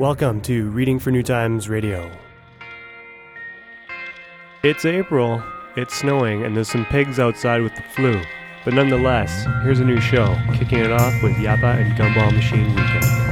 Welcome to Reading for New Times Radio. It's April, it's snowing, and there's some pigs outside with the flu. But nonetheless, here's a new show, kicking it off with Yappa and Gumball Machine Weekend.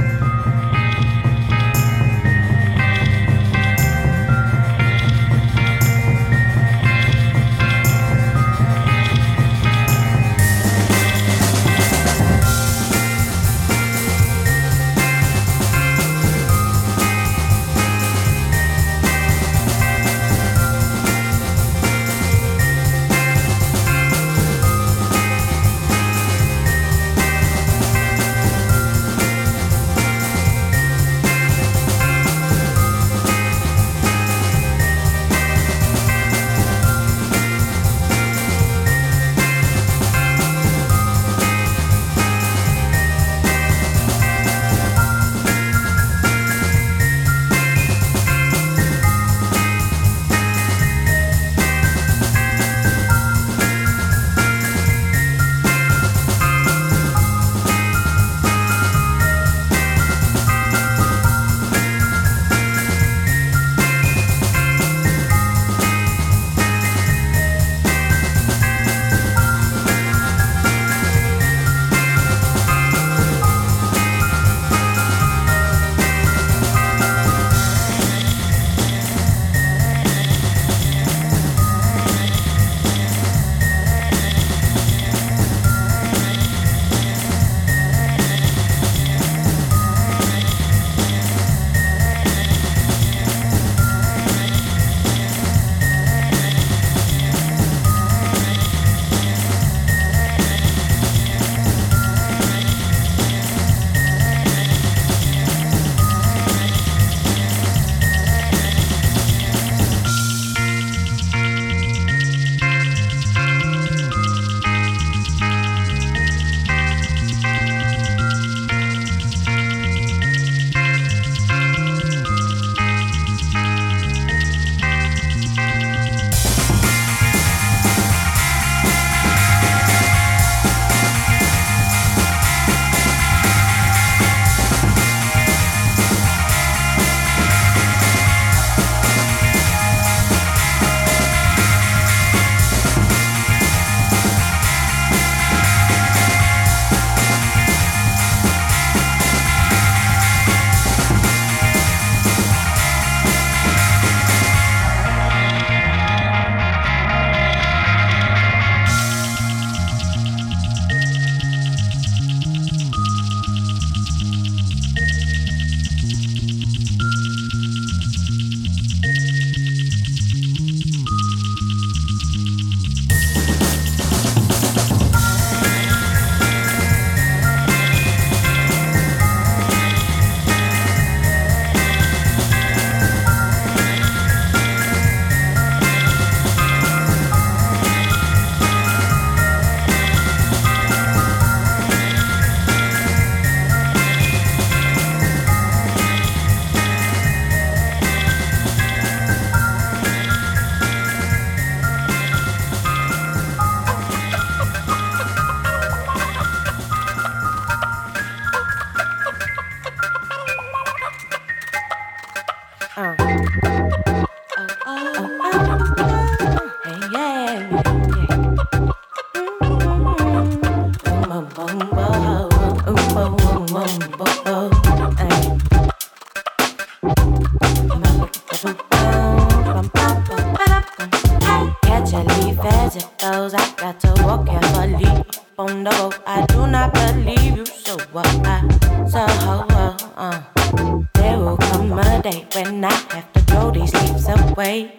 and I have to throw these leaves away.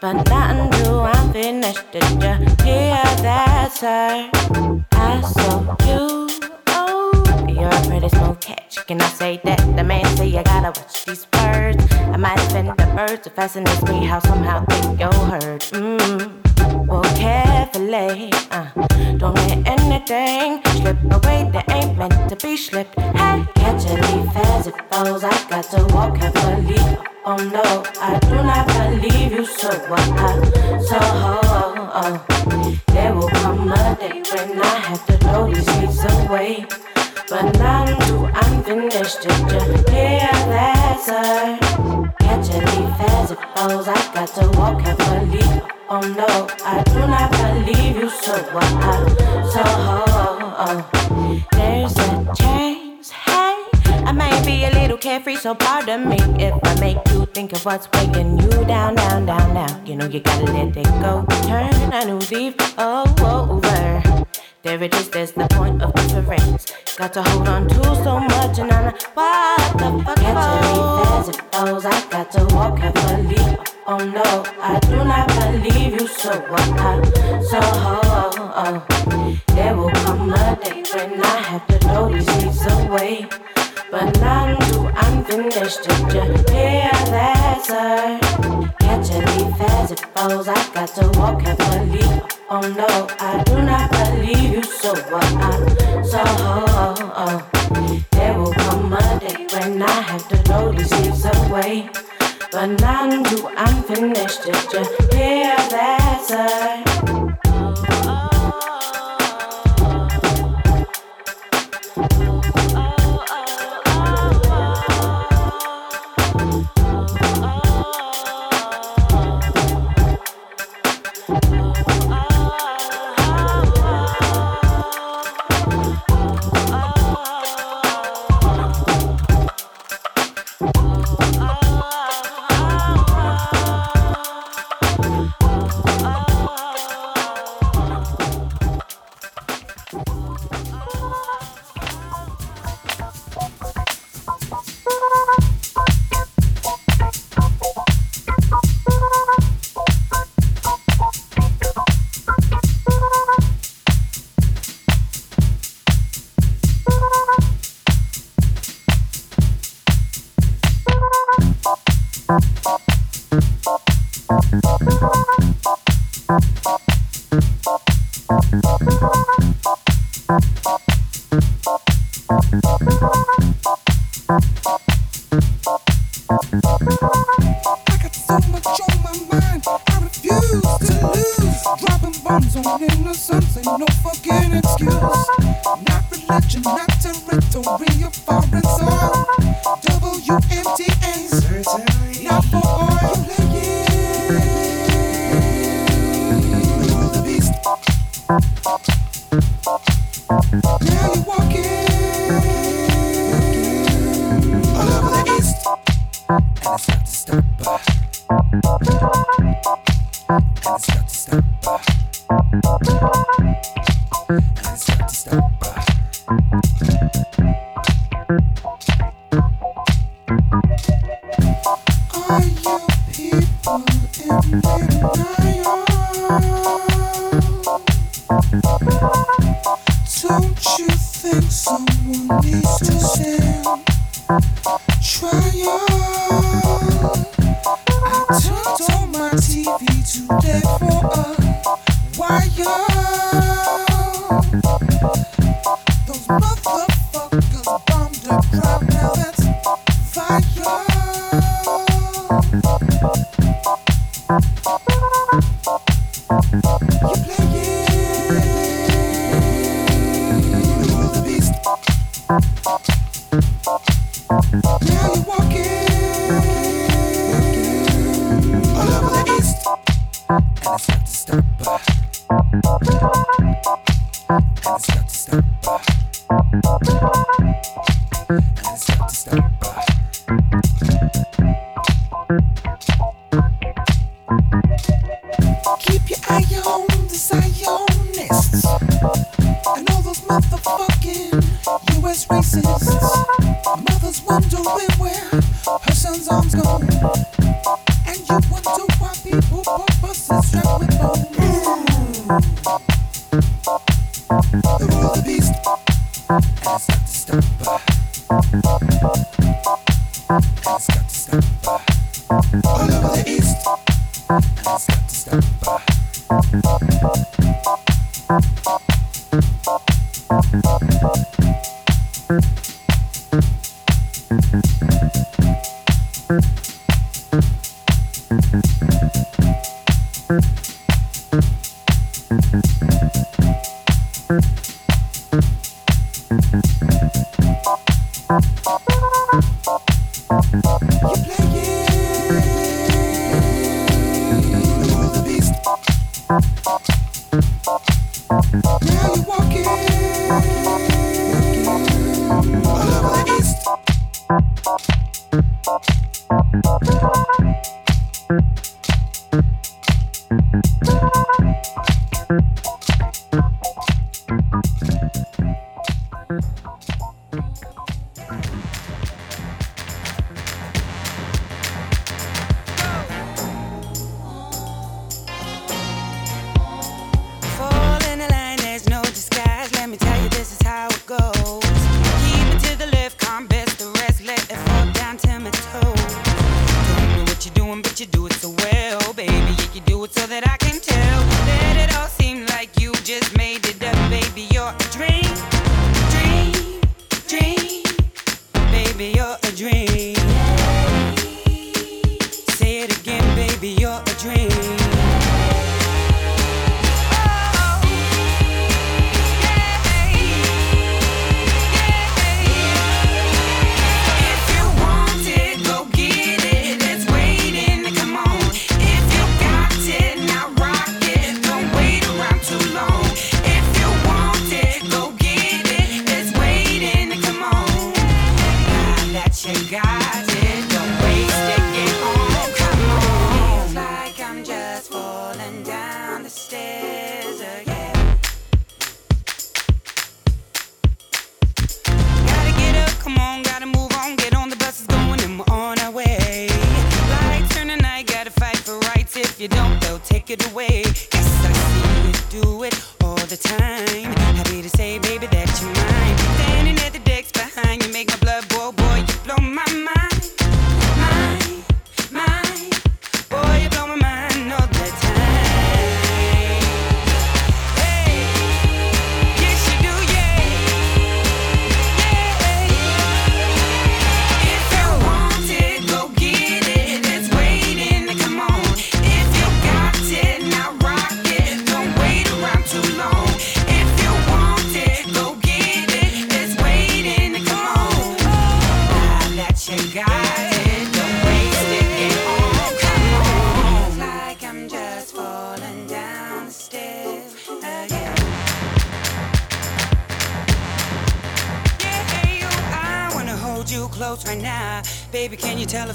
But not until I'm finished did you hear that, sir? I saw you, oh, you're pretty smart catch. Can I say that? The man say I gotta watch these words. I might offend the birds. to fascinate me how somehow they go hurt. Mmm. Well, carefully, uh, don't let anything slip away that ain't meant to be slipped. Hey, catch a leaf as it falls. I got to walk carefully. Oh no, I do not believe you, so what? I, so oh, oh, there will come a day when I have to throw these weeds away. But now I'm finished. Did you hear that, sir? Catching me fast it falls. I got to walk heavily. Oh no, I do not believe you, so what? Uh, so oh, oh. there's a chance. Hey, I might be a little carefree, so pardon me if I make you think of what's weighing you down, down, down, down. You know you gotta let it go. Turn a new leaf over. There it is, there's the point of difference. Got to hold on to so much, and I know what the fuck to as it goes. I got to walk carefully. Oh no, I do not believe you. So what? I so oh, oh. There will come a day when I have to throw these leaves away. But none too unfinished. Did you hear that, sir? Catch a leaf as it falls. I got to walk carefully. Oh no, I do not believe you. So what? I so oh, oh. There will come a day when I have to throw these leaves away. But none too unfinished. Did you hear Thank you. Thank you.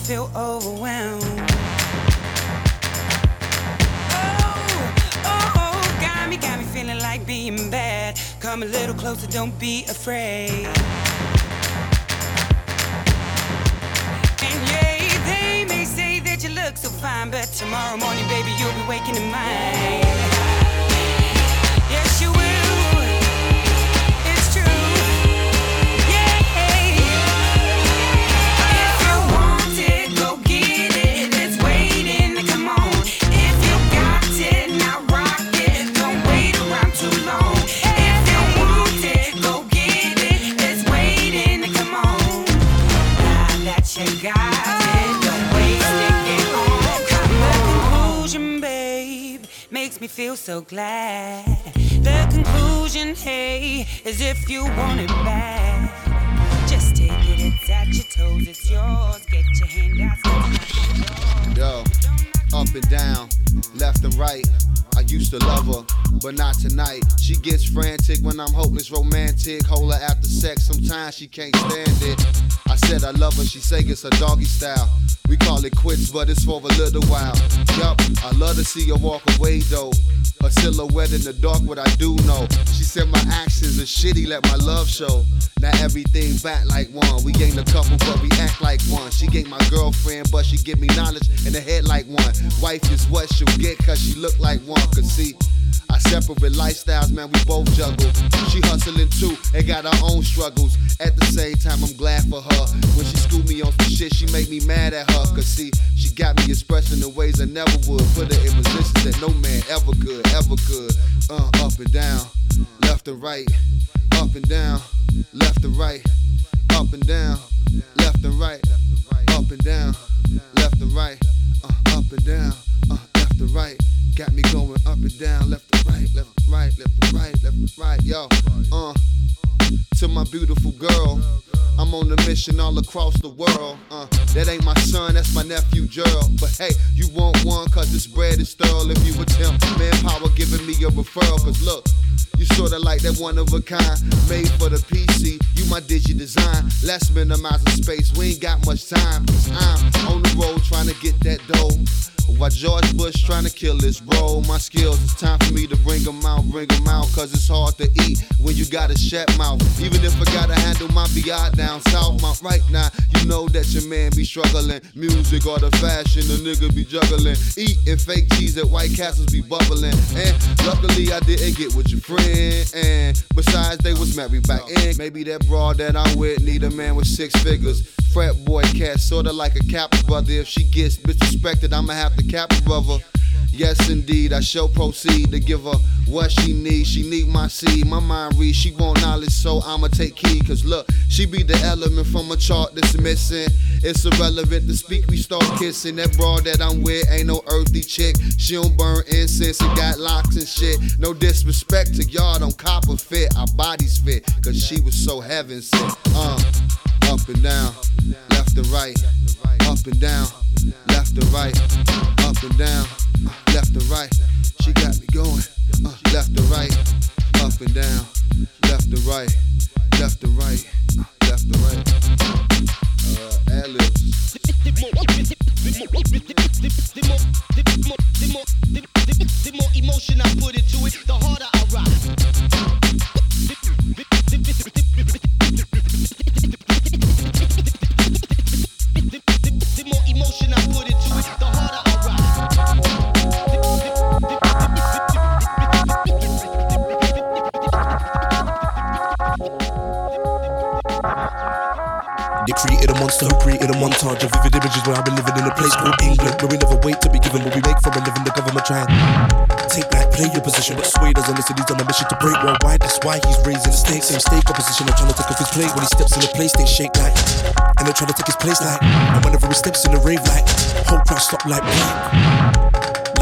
feel overwhelmed. Oh, oh, oh, got me, got me feeling like being bad. Come a little closer, don't be afraid. And yay, they may say that you look so fine, but tomorrow morning, baby, you'll be waking in mine. glad. The conclusion, hey, is if you want it back, Just take it, it's at your toes, it's yours. Get your hand out, Yo, up and down, left and right she gets frantic when I'm hopeless romantic. Hold her after sex, sometimes she can't stand it. I said I love her, she say it's her doggy style. We call it quits, but it's for a little while. Yup, I love to see her walk away though. A silhouette in the dark, what I do know. She said my actions are shitty, let my love show. Now everything back like one. We ain't a couple, but we act like one. She ain't my girlfriend, but she give me knowledge in the head like one. Wife is what she'll get, cause she look like one. Cause see, our separate lifestyles, man, we both juggle. She hustling too and got her own struggles. At the same time, I'm glad for her. When she schooled me on some shit, she make me mad at her. Cause see, she got me expressing the ways I never would. Put her in positions that no man ever could, ever could. Uh, up and down, left and right, up and down, left and right, up and down, left and right, up and down, left and right, uh, up and down, uh, left and right. Got me going up and down, left and right, left and right, left and right, left and right, yo. Uh, to my beautiful girl. I'm on a mission all across the world. Uh, that ain't my son, that's my nephew Gerald. But hey, you want one, cause this bread is thorough. If you attempt manpower giving me a referral, cause look, you sorta like that one of a kind, made for the PC. You my Digidesign. Let's minimize the space. We ain't got much time. I'm on the road trying to get that dough. While George Bush trying to kill this bro, my skills, it's time for me to bring them out, bring them out, cause it's hard to eat when you got a shut mouth. Even if I gotta handle my BI down south, my right now, you know that your man be struggling. Music or the fashion, the nigga be juggling. Eating fake cheese at White Castles be bubbling. And luckily I didn't get with your friend. And besides, they was married back in. Maybe that broad that I'm with need a man with six figures. Frat boy cat, sorta like a cap brother. If she gets disrespected, I'ma have to cap brother. Yes, indeed, I shall proceed to give her what she needs. She need my seed, my mind reads. She want knowledge, so I'ma take key. Cause look, she be the element from a chart that's missing. It's irrelevant to speak, we start kissing. That broad that I'm with ain't no earthly chick. She don't burn incense and got locks and shit. No disrespect to y'all, don't copper fit. Our bodies fit, cause she was so heaven sent. Uh, up and down, left and right, up and down, left and right, up and down, left and right. She got me going, uh, left and right, up and down, left and right, left and right, uh, left and right. Uh, ad-libs. The more emotion I put into it, the harder I rock. Why he's raising the stakes. Same stake opposition. I'm trying to take off his plate when he steps in the place. They shake like, and they're trying to take his place like. And whenever he steps in the rave like, whole crowd stop like blank.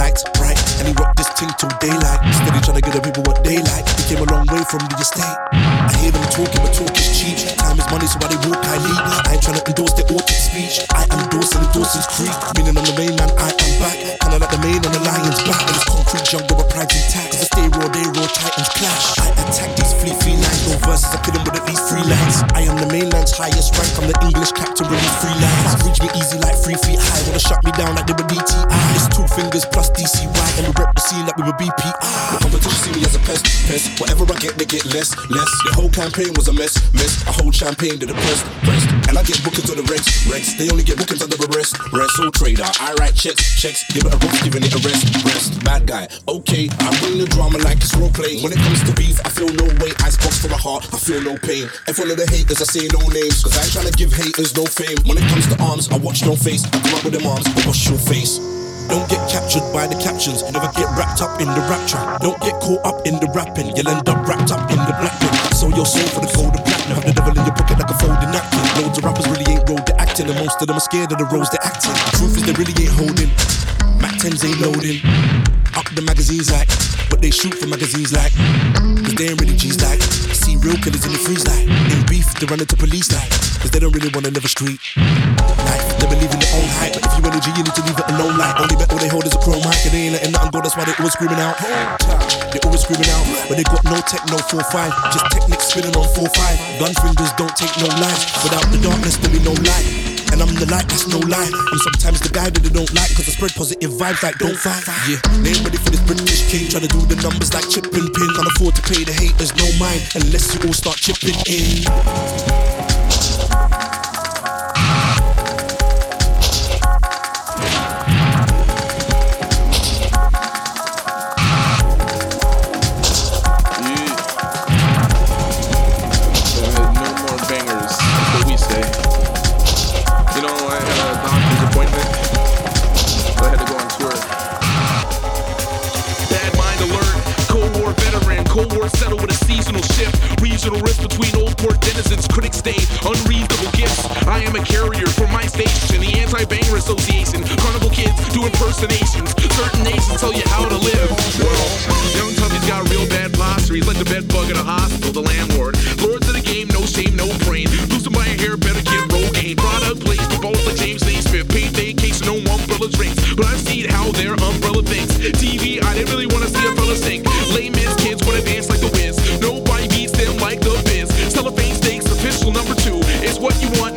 Lights bright, and he rock this thing till daylight. Steady trying to get the people what they like. He came a long way from the estate. I hear them talking, but talk is cheap. Time is money, so why they walk, I lead. I ain't trying to endorse their orchid speech. I am endorsing Dawson's Creek. Meaning on the mainland, I am back. Kinda like the main on the lion's back. And it's concrete jungle, but pride's intact. Cause I stay raw, they raw, titans clash. Attack these flea free lines. No verses, I them with at least three lines. I am the mainland's highest rank. I'm the English captain, release three lines. Reach me easy like three feet high. Wanna shut me down like they were DTI. Fingers plus DCY. And we rep the scene like we were BPI. The competition see me as a pest, pest. Whatever I get, they get less, less. The whole campaign was a mess, mess. I hold champagne to the press, press. And I get bookings to the Rex, Rex. They only get bookings under the rest, rest. So trader, I write checks, checks. Give it a rough, giving it a rest, rest. Bad guy, okay. I bring the drama like it's role play. When it comes to beef, I feel no weight. Icebox for the heart, I feel no pain. And full of the haters, I say no names. Cause I ain't trying to give haters no fame. When it comes to arms, I watch no face. I come up with them arms, I wash your face. Don't get captured by the captions. Never get wrapped up in the rap track. Don't get caught up in the rapping. You'll end up wrapped up in the black. Sell your soul for the gold and platinum. Have the devil in your pocket like a folding napkin. Loads of rappers really ain't rolled, they're acting. And most of them are scared of the roles they're acting. Truth is, they really ain't holding. Mac 10s ain't loading. Up the magazines like, but they shoot for magazines like. Cause they ain't really G's like. See real killers in the freeze like. In beef, they run into police like. Cause they don't really wanna live a street life. They believe in their own hype, but if you energy, you need to leave it alone. Like only bet all they hold is a chrome mic, and they ain't letting nothing go. That's why they always screaming out. They always screaming out, but they got no tech, no four five. Just techniques spinning on four five. Gun fingers don't take no life. Without the darkness, there be no light. And I'm the light, that's no lie. I'm sometimes the guy that they don't like, cause I spread positive vibes like don't fight. Yeah, they ain't ready for this British king. Trying to do the numbers like chip and pin. Can't afford to pay the haters no mind, unless you all start chipping in. you want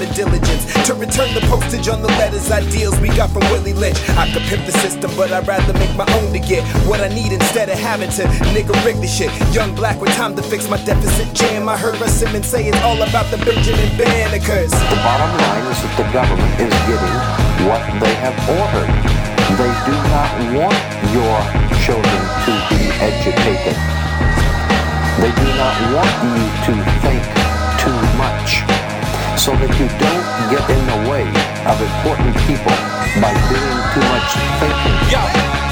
and diligence to return the postage on the letters, ideals we got from Willie Lynch. I could pimp the system, but I'd rather make my own to get what I need instead of having to nigga rig the shit. Young black with time to fix my deficit jam. I heard Russ Simmons say it's all about the Benjamin Bannekers. The bottom line is that the government is getting what they have ordered. They do not want your children to be educated. They do not want you to think too much so that you don't get in the way of important people by doing too much thinking. Yo,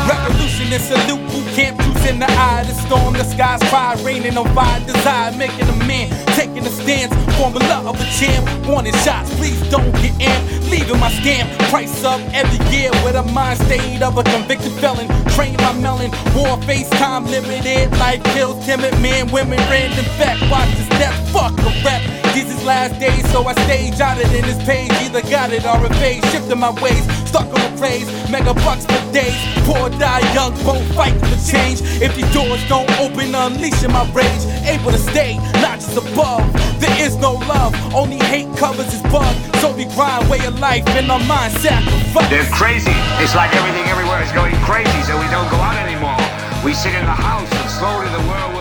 revolution and salute boot camp troops in the eye the storm. The skies fire raining on fire desire, making a man taking a stance. Formula of a champ, wanting shots. Please don't get amped, leaving my scam. Price up every year with a mind state of a convicted felon. Trained by melon, war face time limited. Life kills timid men, women, random fact. Watch death, fuck a rep. These last days, so I stage out it in this page. Either got it or a phase, shifting my ways. Stuck on the plays, mega bucks for days. Poor die young, both fight for change. If these doors don't open, unleashing my rage. Able to stay, not just above. There is no love, only hate covers his bug. So we grind, way of life, and our mind sacrifice. They're crazy. It's like everything everywhere is going crazy, so we don't go out anymore. We sit in the house, and slowly the world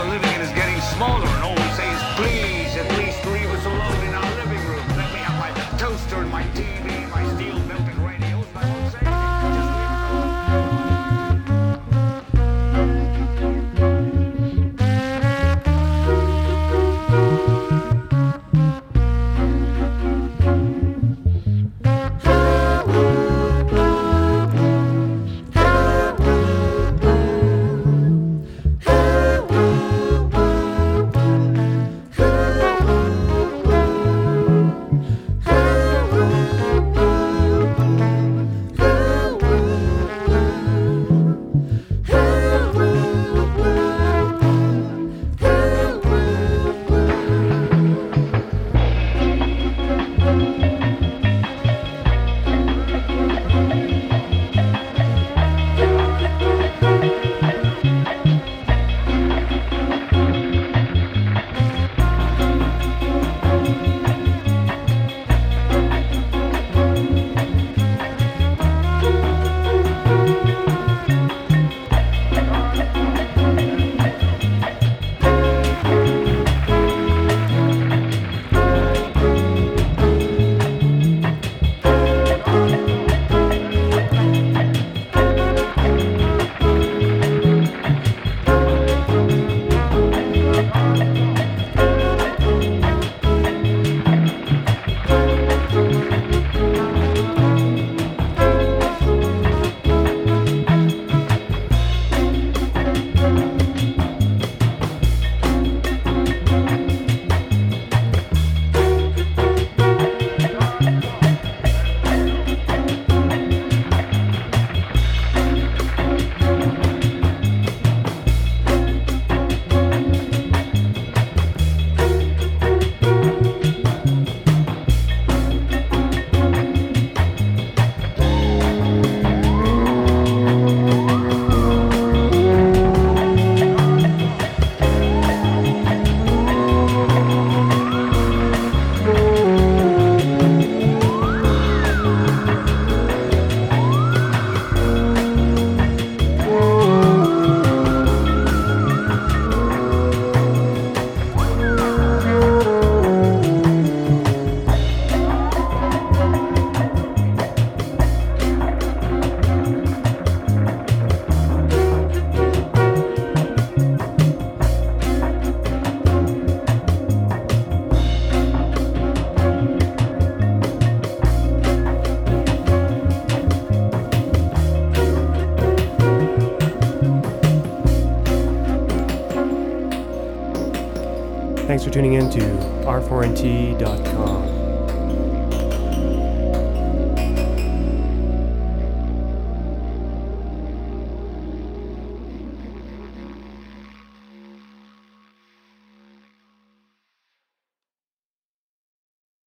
tuning in to r4nt.com.